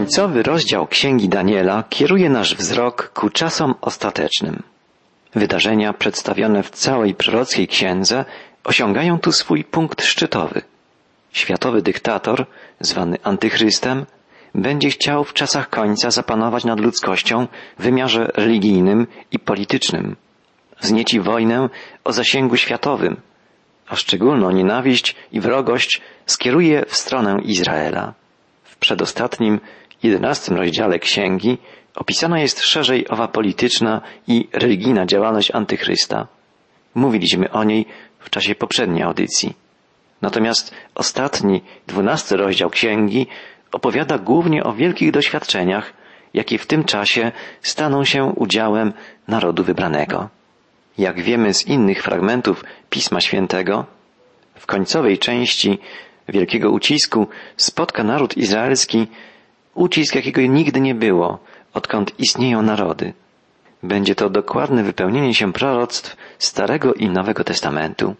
Końcowy rozdział Księgi Daniela kieruje nasz wzrok ku czasom ostatecznym. Wydarzenia przedstawione w całej prorockiej księdze osiągają tu swój punkt szczytowy. Światowy dyktator, zwany antychrystem, będzie chciał w czasach końca zapanować nad ludzkością w wymiarze religijnym i politycznym. Wznieci wojnę o zasięgu światowym, a szczególną nienawiść i wrogość skieruje w stronę Izraela. W przedostatnim, jedenastym rozdziale księgi opisana jest szerzej owa polityczna i religijna działalność antychrysta. Mówiliśmy o niej w czasie poprzedniej audycji. Natomiast ostatni, dwunasty rozdział księgi opowiada głównie o wielkich doświadczeniach, jakie w tym czasie staną się udziałem narodu wybranego. Jak wiemy z innych fragmentów Pisma Świętego, w końcowej części wielkiego ucisku spotka naród izraelski ucisk, jakiego nigdy nie było, odkąd istnieją narody. Będzie to dokładne wypełnienie się proroctw Starego i Nowego Testamentu.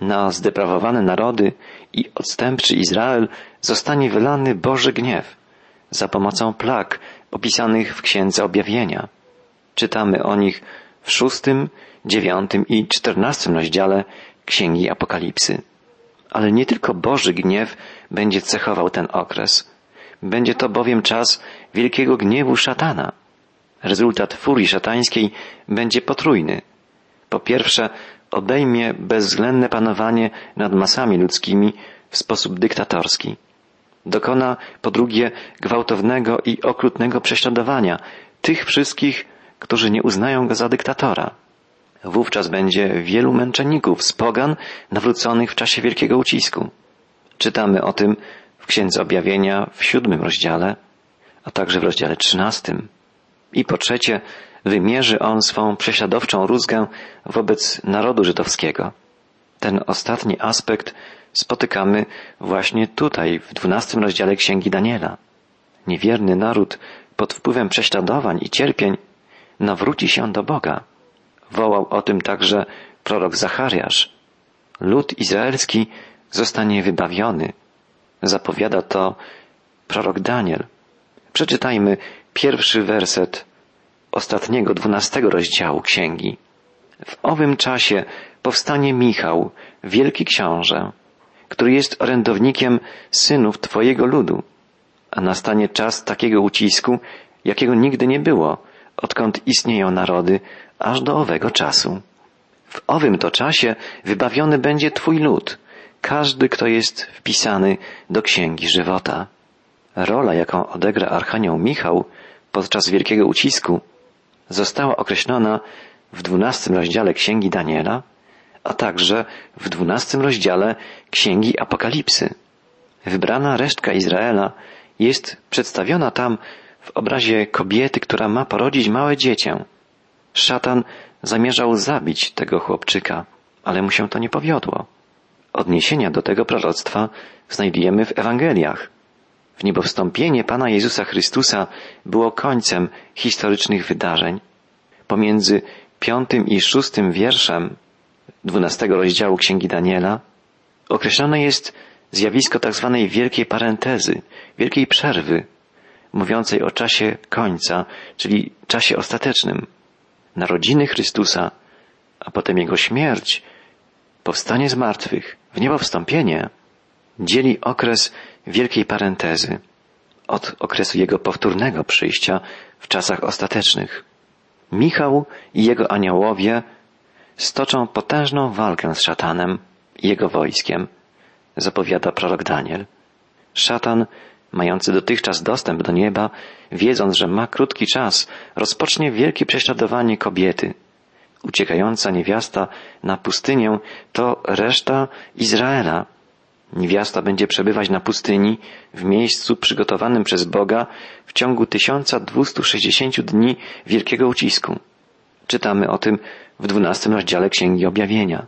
Na zdeprawowane narody i odstępczy Izrael zostanie wylany Boży gniew za pomocą plag opisanych w Księdze Objawienia. Czytamy o nich w szóstym, dziewiątym i czternastym rozdziale Księgi Apokalipsy. Ale nie tylko Boży gniew będzie cechował ten okres. Będzie to bowiem czas wielkiego gniewu szatana. Rezultat furii szatańskiej będzie potrójny. Po pierwsze, obejmie bezwzględne panowanie nad masami ludzkimi w sposób dyktatorski. Dokona, po drugie, gwałtownego i okrutnego prześladowania tych wszystkich, którzy nie uznają go za dyktatora. Wówczas będzie wielu męczenników z pogan nawróconych w czasie wielkiego ucisku. Czytamy o tym w Księdze Objawienia w siódmym rozdziale, a także w rozdziale trzynastym. I po trzecie, wymierzy on swą prześladowczą rózgę wobec narodu żydowskiego. Ten ostatni aspekt spotykamy właśnie tutaj, w dwunastym rozdziale Księgi Daniela. Niewierny naród pod wpływem prześladowań i cierpień nawróci się do Boga. Wołał o tym także prorok Zachariasz. Lud izraelski zostanie wybawiony. Zapowiada to prorok Daniel. Przeczytajmy pierwszy werset ostatniego dwunastego rozdziału księgi. W owym czasie powstanie Michał, wielki książę, który jest orędownikiem synów Twojego ludu, a nastanie czas takiego ucisku, jakiego nigdy nie było, odkąd istnieją narody, aż do owego czasu. W owym to czasie wybawiony będzie Twój lud, każdy, kto jest wpisany do księgi żywota. Rola, jaką odegra Archanioł Michał podczas wielkiego ucisku, została określona w dwunastym rozdziale Księgi Daniela, a także w dwunastym rozdziale Księgi Apokalipsy. Wybrana resztka Izraela jest przedstawiona tam w obrazie kobiety, która ma porodzić małe dziecię. Szatan zamierzał zabić tego chłopczyka, ale mu się to nie powiodło. Odniesienia do tego proroctwa znajdujemy w Ewangeliach. W niebowstąpienie Pana Jezusa Chrystusa było końcem historycznych wydarzeń. Pomiędzy piątym i szóstym wierszem dwunastego rozdziału Księgi Daniela określone jest zjawisko tak zwanej wielkiej parentezy, wielkiej przerwy, mówiącej o czasie końca, czyli czasie ostatecznym. Narodziny Chrystusa, a potem Jego śmierć, powstanie z martwych, w niebo wstąpienie, dzieli okres wielkiej parentezy od okresu Jego powtórnego przyjścia w czasach ostatecznych. Michał i jego aniołowie stoczą potężną walkę z szatanem i jego wojskiem, zapowiada prorok Daniel. Szatan, mający dotychczas dostęp do nieba, wiedząc, że ma krótki czas, rozpocznie wielkie prześladowanie kobiety. Uciekająca niewiasta na pustynię to reszta Izraela. Niewiasta będzie przebywać na pustyni w miejscu przygotowanym przez Boga w ciągu 1260 dni wielkiego ucisku. Czytamy o tym w dwunastym rozdziale Księgi Objawienia.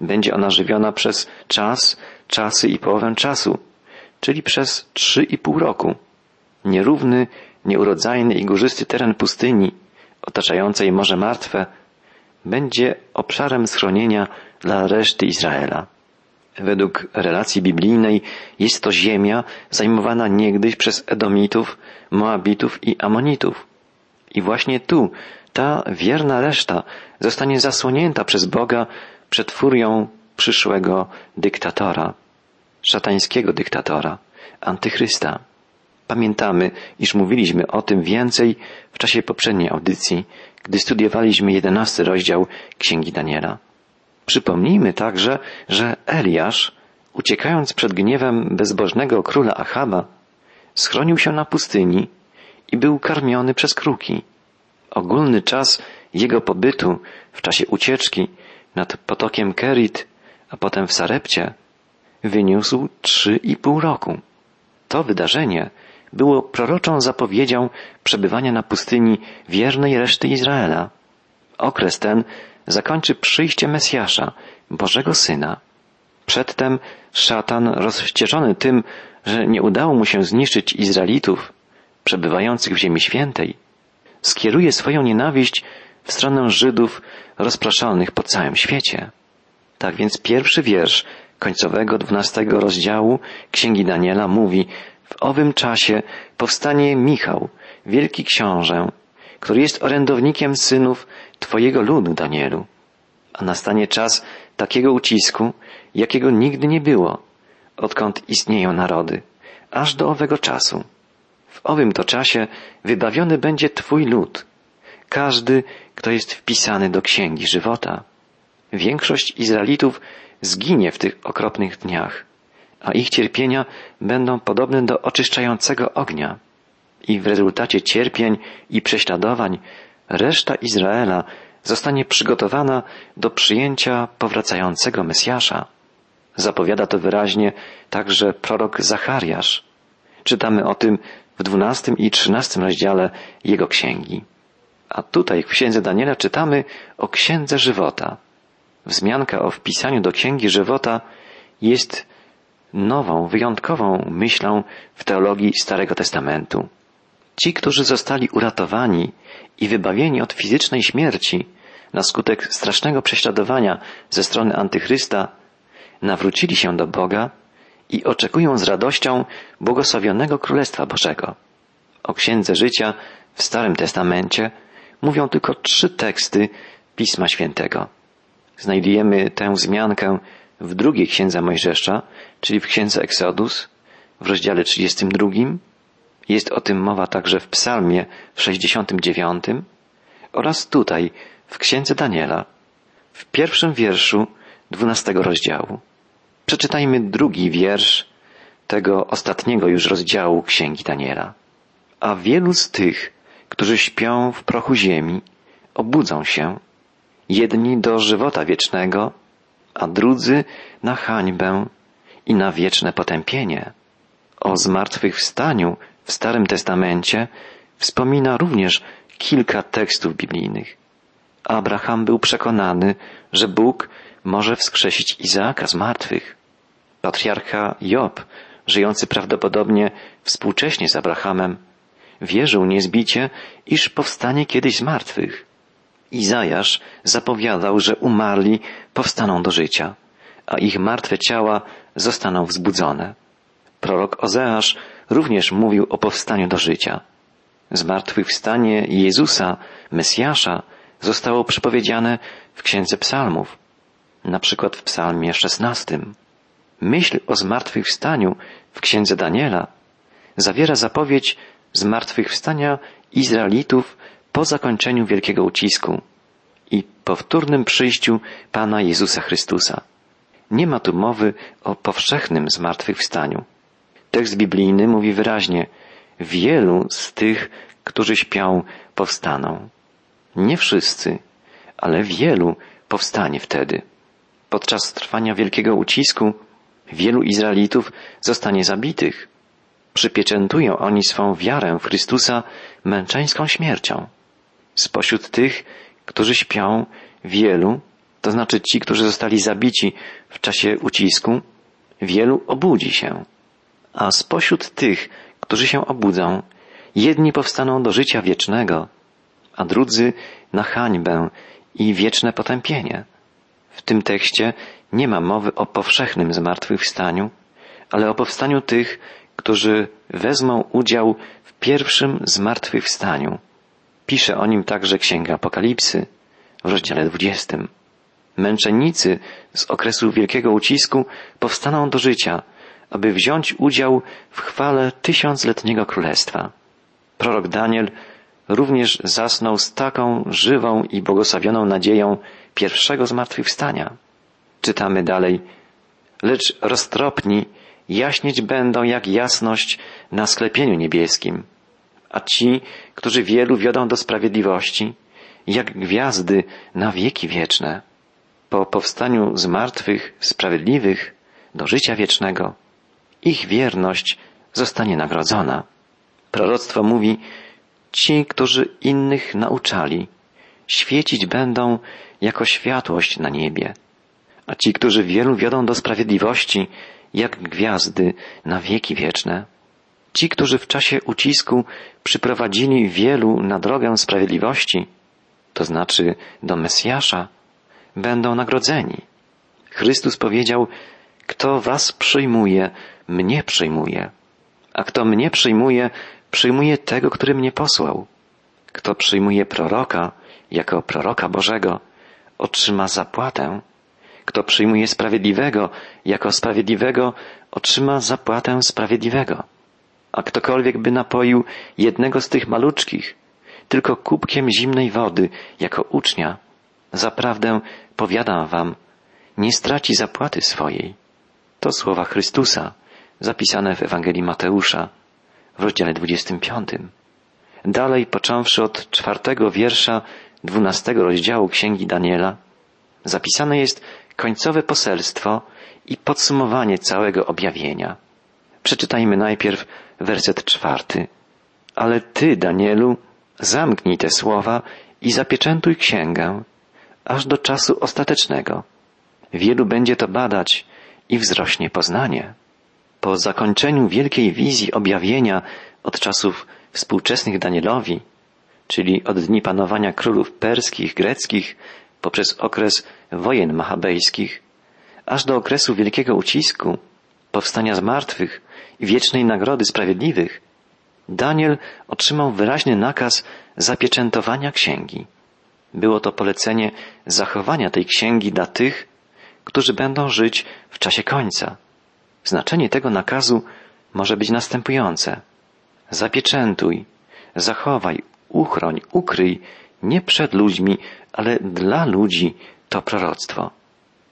Będzie ona żywiona przez czas, czasy i połowę czasu, czyli przez trzy i pół roku. Nierówny, nieurodzajny i górzysty teren pustyni, otaczającej Morze Martwe, będzie obszarem schronienia dla reszty Izraela. Według relacji biblijnej jest to ziemia zajmowana niegdyś przez Edomitów, Moabitów i Amonitów. I właśnie tu ta wierna reszta zostanie zasłonięta przez Boga przed furią przyszłego dyktatora, szatańskiego dyktatora, antychrysta. Pamiętamy, iż mówiliśmy o tym więcej czasie poprzedniej audycji, gdy studiowaliśmy jedenasty rozdział Księgi Daniela. Przypomnijmy także, że Eliasz, uciekając przed gniewem bezbożnego króla Achaba, schronił się na pustyni i był karmiony przez kruki. Ogólny czas jego pobytu w czasie ucieczki nad potokiem Kerit, a potem w Sarepcie, wyniósł trzy i pół roku. To wydarzenie było proroczą zapowiedzią przebywania na pustyni wiernej reszty Izraela. Okres ten zakończy przyjście Mesjasza, Bożego Syna. Przedtem szatan, rozwścieczony tym, że nie udało mu się zniszczyć Izraelitów przebywających w Ziemi Świętej, skieruje swoją nienawiść w stronę Żydów rozproszonych po całym świecie. Tak więc pierwszy wiersz końcowego dwunastego rozdziału Księgi Daniela mówi w owym czasie powstanie Michał, wielki książę, który jest orędownikiem synów Twojego ludu, Danielu. A nastanie czas takiego ucisku, jakiego nigdy nie było, odkąd istnieją narody, aż do owego czasu. W owym to czasie wybawiony będzie Twój lud, każdy, kto jest wpisany do księgi żywota. Większość Izraelitów zginie w tych okropnych dniach, a ich cierpienia będą podobne do oczyszczającego ognia. I w rezultacie cierpień i prześladowań reszta Izraela zostanie przygotowana do przyjęcia powracającego Mesjasza. Zapowiada to wyraźnie także prorok Zachariasz. Czytamy o tym w dwunastym i trzynastym rozdziale jego księgi. A tutaj w księdze Daniela czytamy o księdze żywota. Wzmianka o wpisaniu do księgi żywota jest nową, wyjątkową myślą w teologii Starego Testamentu. Ci, którzy zostali uratowani i wybawieni od fizycznej śmierci na skutek strasznego prześladowania ze strony Antychrysta, nawrócili się do Boga i oczekują z radością błogosławionego Królestwa Bożego. O Księdze Życia w Starym Testamencie mówią tylko trzy teksty Pisma Świętego. Znajdujemy tę wzmiankę w drugiej Księdze Mojżesza, czyli w Księdze Exodus, w rozdziale 32. Jest o tym mowa także w Psalmie 69 oraz tutaj, w Księdze Daniela, w pierwszym wierszu dwunastego rozdziału. Przeczytajmy drugi wiersz tego ostatniego już rozdziału Księgi Daniela. A wielu z tych, którzy śpią w prochu ziemi, obudzą się, jedni do żywota wiecznego, a drudzy na hańbę i na wieczne potępienie. O zmartwychwstaniu w Starym Testamencie wspomina również kilka tekstów biblijnych. Abraham był przekonany, że Bóg może wskrzesić Izaaka z martwych. Patriarcha Job, żyjący prawdopodobnie współcześnie z Abrahamem, wierzył niezbicie, iż powstanie kiedyś z martwych. Izajasz zapowiadał, że umarli powstaną do życia, a ich martwe ciała zostaną wzbudzone. Prorok Ozeasz również mówił o powstaniu do życia. Zmartwychwstanie Jezusa, Mesjasza, zostało przepowiedziane w Księdze Psalmów, na przykład w Psalmie szesnastym. Myśl o zmartwychwstaniu w Księdze Daniela zawiera zapowiedź zmartwychwstania Izraelitów po zakończeniu wielkiego ucisku i powtórnym przyjściu Pana Jezusa Chrystusa. Nie ma tu mowy o powszechnym zmartwychwstaniu. Tekst biblijny mówi wyraźnie, wielu z tych, którzy śpią, powstaną. Nie wszyscy, ale wielu powstanie wtedy. Podczas trwania wielkiego ucisku wielu Izraelitów zostanie zabitych. Przypieczętują oni swą wiarę w Chrystusa męczeńską śmiercią. Spośród tych, którzy śpią, wielu, to znaczy ci, którzy zostali zabici w czasie ucisku, wielu obudzi się. A spośród tych, którzy się obudzą, jedni powstaną do życia wiecznego, a drudzy na hańbę i wieczne potępienie. W tym tekście nie ma mowy o powszechnym zmartwychwstaniu, ale o powstaniu tych, którzy wezmą udział w pierwszym zmartwychwstaniu. Pisze o nim także Księga Apokalipsy w rozdziale 20. Męczennicy z okresu wielkiego ucisku powstaną do życia, aby wziąć udział w chwale tysiącletniego królestwa. Prorok Daniel również zasnął z taką żywą i błogosławioną nadzieją pierwszego zmartwychwstania. Czytamy dalej, lecz roztropni jaśnieć będą jak jasność na sklepieniu niebieskim, a ci, którzy wielu wiodą do sprawiedliwości, jak gwiazdy na wieki wieczne. Po powstaniu z martwych, sprawiedliwych do życia wiecznego, ich wierność zostanie nagrodzona. Proroctwo mówi, ci, którzy innych nauczali, świecić będą jako światłość na niebie, a ci, którzy wielu wiodą do sprawiedliwości, jak gwiazdy na wieki wieczne. Ci, którzy w czasie ucisku przyprowadzili wielu na drogę sprawiedliwości, to znaczy do Mesjasza, będą nagrodzeni. Chrystus powiedział, kto was przyjmuje, mnie przyjmuje, a kto mnie przyjmuje, przyjmuje tego, który mnie posłał. Kto przyjmuje proroka jako proroka Bożego, otrzyma zapłatę. Kto przyjmuje sprawiedliwego jako sprawiedliwego, otrzyma zapłatę sprawiedliwego. A ktokolwiek by napoił jednego z tych maluczkich, tylko kubkiem zimnej wody, jako ucznia, zaprawdę powiadam wam, nie straci zapłaty swojej. To słowa Chrystusa, zapisane w Ewangelii Mateusza w rozdziale 25. Dalej, począwszy od czwartego wiersza dwunastego rozdziału Księgi Daniela, zapisane jest końcowe poselstwo i podsumowanie całego objawienia. Przeczytajmy najpierw werset czwarty. Ale ty, Danielu, zamknij te słowa i zapieczętuj księgę, aż do czasu ostatecznego. Wielu będzie to badać i wzrośnie poznanie. Po zakończeniu wielkiej wizji objawienia od czasów współczesnych Danielowi, czyli od dni panowania królów perskich, greckich, poprzez okres wojen machabejskich, aż do okresu wielkiego ucisku, powstania z martwych wiecznej nagrody sprawiedliwych, Daniel otrzymał wyraźny nakaz zapieczętowania księgi. Było to polecenie zachowania tej księgi dla tych, którzy będą żyć w czasie końca. Znaczenie tego nakazu może być następujące. Zapieczętuj, zachowaj, uchroń, ukryj nie przed ludźmi, ale dla ludzi to proroctwo.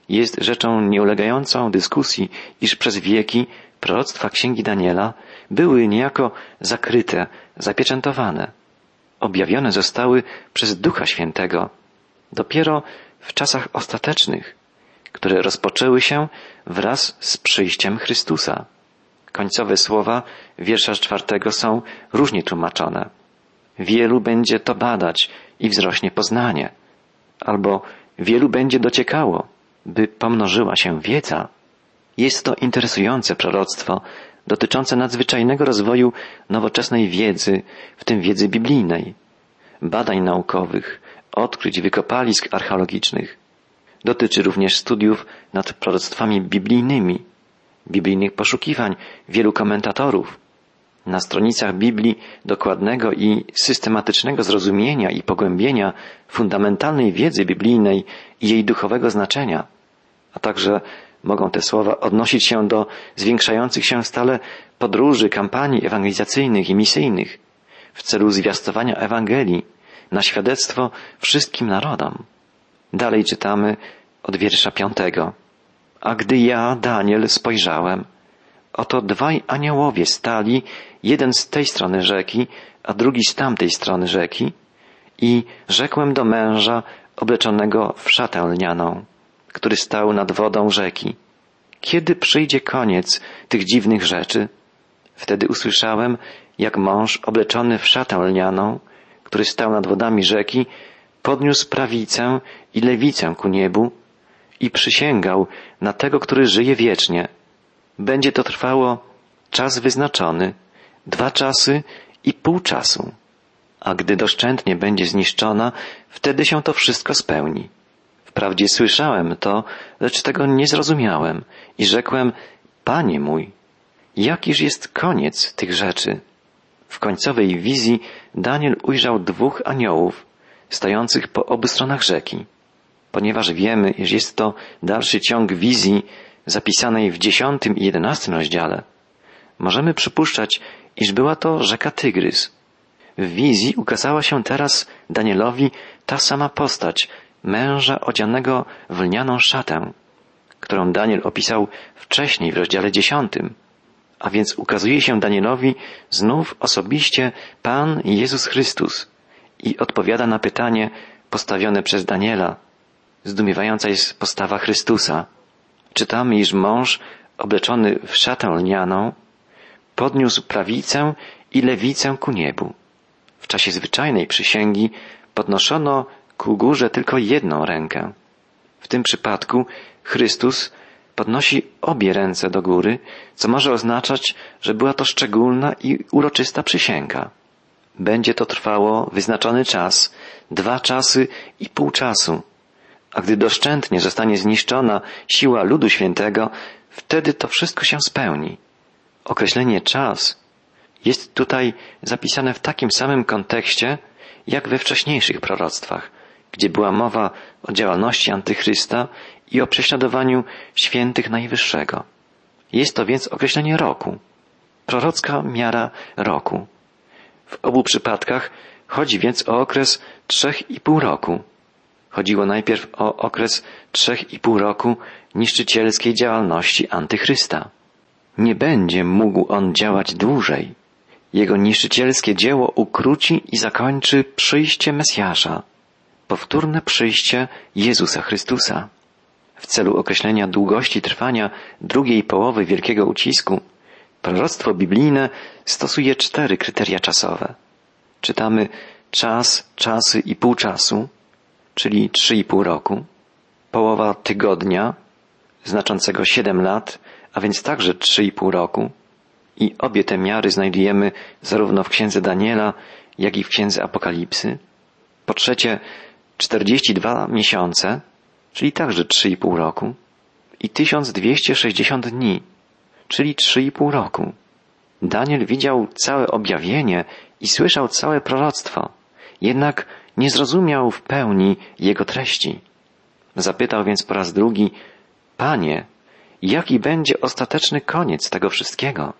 Jest rzeczą nieulegającą dyskusji, iż przez wieki proroctwa Księgi Daniela były niejako zakryte, zapieczętowane. Objawione zostały przez Ducha Świętego dopiero w czasach ostatecznych, które rozpoczęły się wraz z przyjściem Chrystusa. Końcowe słowa wiersza czwartego są różnie tłumaczone. Wielu będzie to badać i wzrośnie poznanie, albo wielu będzie dociekało, by pomnożyła się wiedza. Jest to interesujące proroctwo dotyczące nadzwyczajnego rozwoju nowoczesnej wiedzy, w tym wiedzy biblijnej, badań naukowych, odkryć wykopalisk archeologicznych. Dotyczy również studiów nad proroctwami biblijnymi, biblijnych poszukiwań wielu komentatorów. Na stronicach Biblii dokładnego i systematycznego zrozumienia i pogłębienia fundamentalnej wiedzy biblijnej i jej duchowego znaczenia, a także mogą te słowa odnosić się do zwiększających się stale podróży, kampanii ewangelizacyjnych i misyjnych w celu zwiastowania Ewangelii na świadectwo wszystkim narodom. Dalej czytamy od wiersza piątego. A gdy ja, Daniel, spojrzałem, oto dwaj aniołowie stali, jeden z tej strony rzeki, a drugi z tamtej strony rzeki, i rzekłem do męża obleczonego w szatę lnianą, który stał nad wodą rzeki. Kiedy przyjdzie koniec tych dziwnych rzeczy? Wtedy usłyszałem, jak mąż obleczony w szatę lnianą, który stał nad wodami rzeki, podniósł prawicę i lewicę ku niebu i przysięgał na tego, który żyje wiecznie. Będzie to trwało czas wyznaczony, dwa czasy i pół czasu. A gdy doszczętnie będzie zniszczona, wtedy się to wszystko spełni. Wprawdzie słyszałem to, lecz tego nie zrozumiałem i rzekłem, Panie mój, jakiż jest koniec tych rzeczy? W końcowej wizji Daniel ujrzał dwóch aniołów stojących po obu stronach rzeki. Ponieważ wiemy, iż jest to dalszy ciąg wizji zapisanej w dziesiątym i jedenastym rozdziale, możemy przypuszczać, iż była to rzeka Tygrys. W wizji ukazała się teraz Danielowi ta sama postać, męża odzianego w lnianą szatę, którą Daniel opisał wcześniej w rozdziale dziesiątym. A więc ukazuje się Danielowi znów osobiście Pan Jezus Chrystus i odpowiada na pytanie postawione przez Daniela. Zdumiewająca jest postawa Chrystusa. Czytamy, iż mąż obleczony w szatę lnianą podniósł prawicę i lewicę ku niebu. W czasie zwyczajnej przysięgi podnoszono ku górze tylko jedną rękę. W tym przypadku Chrystus podnosi obie ręce do góry, co może oznaczać, że była to szczególna i uroczysta przysięga. Będzie to trwało wyznaczony czas, dwa czasy i pół czasu. A gdy doszczętnie zostanie zniszczona siła ludu świętego, wtedy to wszystko się spełni. Określenie czas jest tutaj zapisane w takim samym kontekście, jak we wcześniejszych proroctwach, gdzie była mowa o działalności antychrysta i o prześladowaniu świętych Najwyższego. Jest to więc określenie roku, prorocka miara roku. W obu przypadkach chodzi więc o okres trzech i pół roku. Chodziło najpierw o okres trzech i pół roku niszczycielskiej działalności antychrysta. Nie będzie mógł on działać dłużej. Jego niszczycielskie dzieło ukróci i zakończy przyjście Mesjasza, powtórne przyjście Jezusa Chrystusa. W celu określenia długości trwania drugiej połowy wielkiego ucisku, proroctwo biblijne stosuje cztery kryteria czasowe. Czytamy czas, czasy i pół czasu, czyli trzy i pół roku, połowa tygodnia, znaczącego siedem lat, a więc także trzy i pół roku, i obie te miary znajdujemy zarówno w księdze Daniela, jak i w księdze Apokalipsy. Po trzecie, 42 miesiące, czyli także 3,5 roku, i 1260 dni, czyli 3,5 roku. Daniel widział całe objawienie i słyszał całe proroctwo, jednak nie zrozumiał w pełni jego treści. Zapytał więc po raz drugi, Panie, jaki będzie ostateczny koniec tego wszystkiego?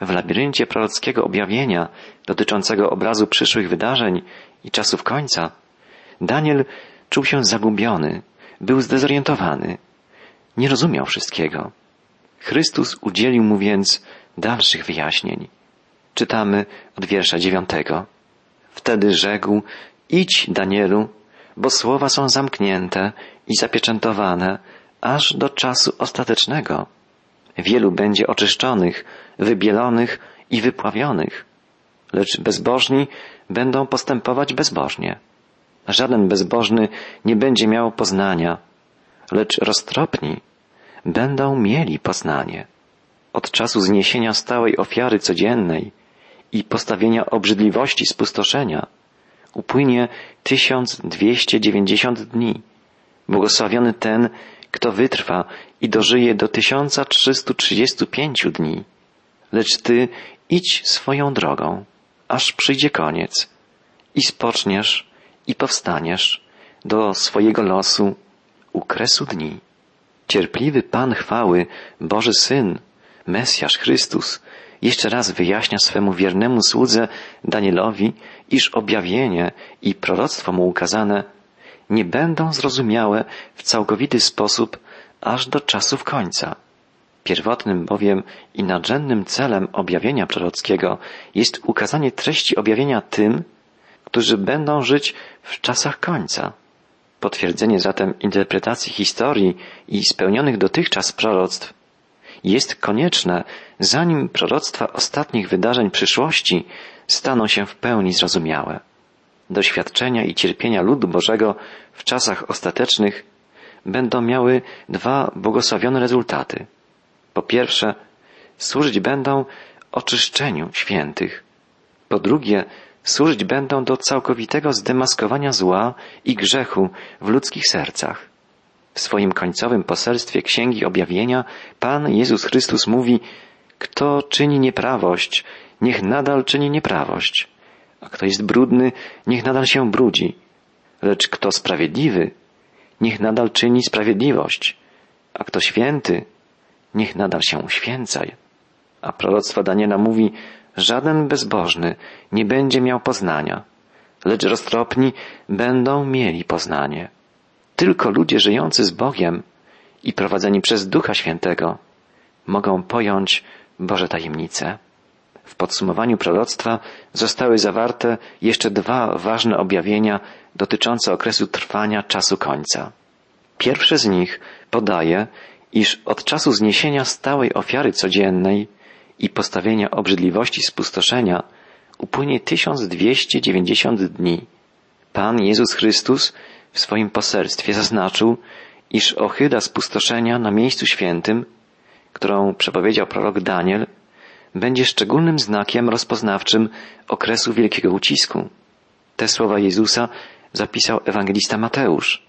W labiryncie prorockiego objawienia dotyczącego obrazu przyszłych wydarzeń i czasów końca, Daniel czuł się zagubiony, był zdezorientowany, nie rozumiał wszystkiego. Chrystus udzielił mu więc dalszych wyjaśnień. Czytamy od wiersza dziewiątego. Wtedy rzekł, idź, Danielu, bo słowa są zamknięte i zapieczętowane aż do czasu ostatecznego. Wielu będzie oczyszczonych, wybielonych i wypławionych, lecz bezbożni będą postępować bezbożnie. Żaden bezbożny nie będzie miał poznania, lecz roztropni będą mieli poznanie. Od czasu zniesienia stałej ofiary codziennej i postawienia obrzydliwości spustoszenia upłynie 1290 dni. Błogosławiony ten, kto wytrwa i dożyje do 1335 dni. Lecz ty idź swoją drogą, aż przyjdzie koniec i spoczniesz i powstaniesz do swojego losu u kresu dni. Cierpliwy Pan chwały, Boży Syn, Mesjasz Chrystus, jeszcze raz wyjaśnia swemu wiernemu słudze Danielowi, iż objawienie i proroctwo mu ukazane nie będą zrozumiałe w całkowity sposób aż do czasów końca. Pierwotnym bowiem i nadrzędnym celem objawienia prorockiego jest ukazanie treści objawienia tym, którzy będą żyć w czasach końca. Potwierdzenie zatem interpretacji historii i spełnionych dotychczas proroctw jest konieczne, zanim proroctwa ostatnich wydarzeń przyszłości staną się w pełni zrozumiałe. Doświadczenia i cierpienia ludu Bożego w czasach ostatecznych będą miały dwa błogosławione rezultaty. Po pierwsze, służyć będą oczyszczeniu świętych. Po drugie, służyć będą do całkowitego zdemaskowania zła i grzechu w ludzkich sercach. w swoim końcowym poselstwie Księgi Objawienia Pan Jezus Chrystus mówi, kto czyni nieprawość, niech nadal czyni nieprawość, a kto jest brudny, niech nadal się brudzi, lecz kto sprawiedliwy, niech nadal czyni sprawiedliwość, a kto święty, niech nadal się uświęcaj. A proroctwo Daniela mówi, żaden bezbożny nie będzie miał poznania, lecz roztropni będą mieli poznanie. Tylko ludzie żyjący z Bogiem i prowadzeni przez Ducha Świętego mogą pojąć Boże tajemnice. W podsumowaniu proroctwa zostały zawarte jeszcze dwa ważne objawienia dotyczące okresu trwania czasu końca. Pierwsze z nich podaje, iż od czasu zniesienia stałej ofiary codziennej i postawienia obrzydliwości spustoszenia upłynie 1290 dni. Pan Jezus Chrystus w swoim poselstwie zaznaczył, iż ochyda spustoszenia na miejscu świętym, którą przepowiedział prorok Daniel, będzie szczególnym znakiem rozpoznawczym okresu wielkiego ucisku. Te słowa Jezusa zapisał ewangelista Mateusz.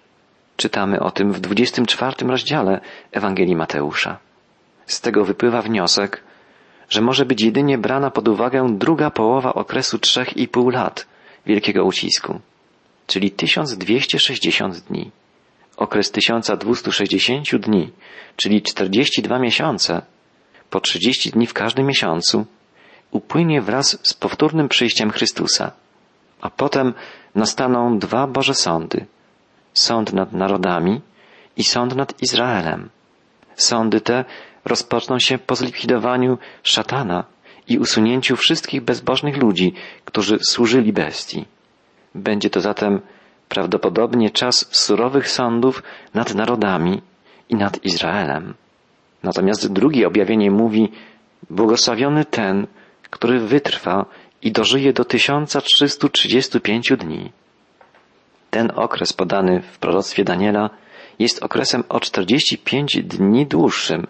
Czytamy o tym w 24 rozdziale Ewangelii Mateusza. Z tego wypływa wniosek, że może być jedynie brana pod uwagę druga połowa okresu trzech i pół lat wielkiego ucisku, czyli 1260 dni. Okres 1260 dni, czyli 42 miesiące, po 30 dni w każdym miesiącu, upłynie wraz z powtórnym przyjściem Chrystusa, a potem nastaną dwa Boże sądy. Sąd nad narodami i sąd nad Izraelem. Sądy te rozpoczną się po zlikwidowaniu szatana i usunięciu wszystkich bezbożnych ludzi, którzy służyli bestii. Będzie to zatem prawdopodobnie czas surowych sądów nad narodami i nad Izraelem. Natomiast drugie objawienie mówi, błogosławiony ten, który wytrwa i dożyje do 1335 dni. Ten okres podany w proroctwie Daniela jest okresem o 45 dni dłuższym,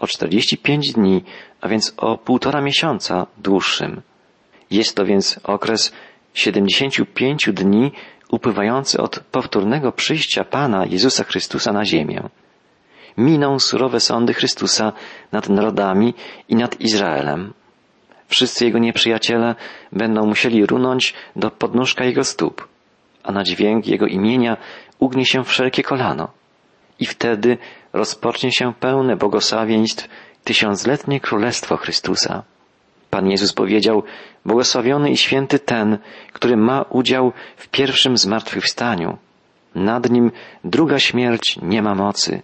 o 45 dni, a więc o półtora miesiąca dłuższym. Jest to więc okres 75 dni upływający od powtórnego przyjścia Pana Jezusa Chrystusa na ziemię. Miną surowe sądy Chrystusa nad narodami i nad Izraelem. Wszyscy Jego nieprzyjaciele będą musieli runąć do podnóżka Jego stóp, a na dźwięk Jego imienia ugnie się wszelkie kolano. I wtedy rozpocznie się pełne błogosławieństw tysiącletnie Królestwo Chrystusa. Pan Jezus powiedział, błogosławiony i święty ten, który ma udział w pierwszym zmartwychwstaniu. Nad nim druga śmierć nie ma mocy,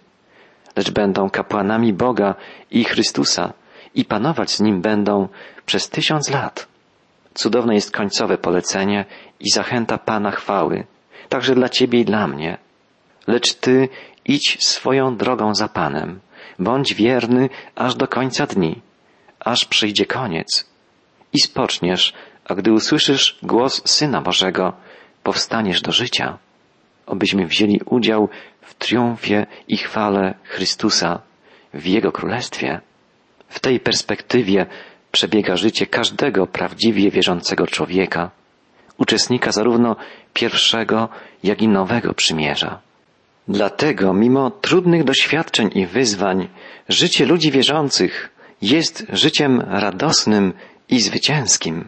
lecz będą kapłanami Boga i Chrystusa i panować z nim będą przez tysiąc lat. Cudowne jest końcowe polecenie i zachęta Pana chwały, także dla Ciebie i dla mnie. Lecz Ty idź swoją drogą za Panem, bądź wierny aż do końca dni, aż przyjdzie koniec. I spoczniesz, a gdy usłyszysz głos Syna Bożego, powstaniesz do życia, obyśmy wzięli udział w triumfie i chwale Chrystusa w Jego Królestwie. W tej perspektywie przebiega życie każdego prawdziwie wierzącego człowieka, uczestnika zarówno pierwszego, jak i nowego przymierza. Dlatego, mimo trudnych doświadczeń i wyzwań, życie ludzi wierzących jest życiem radosnym i zwycięskim.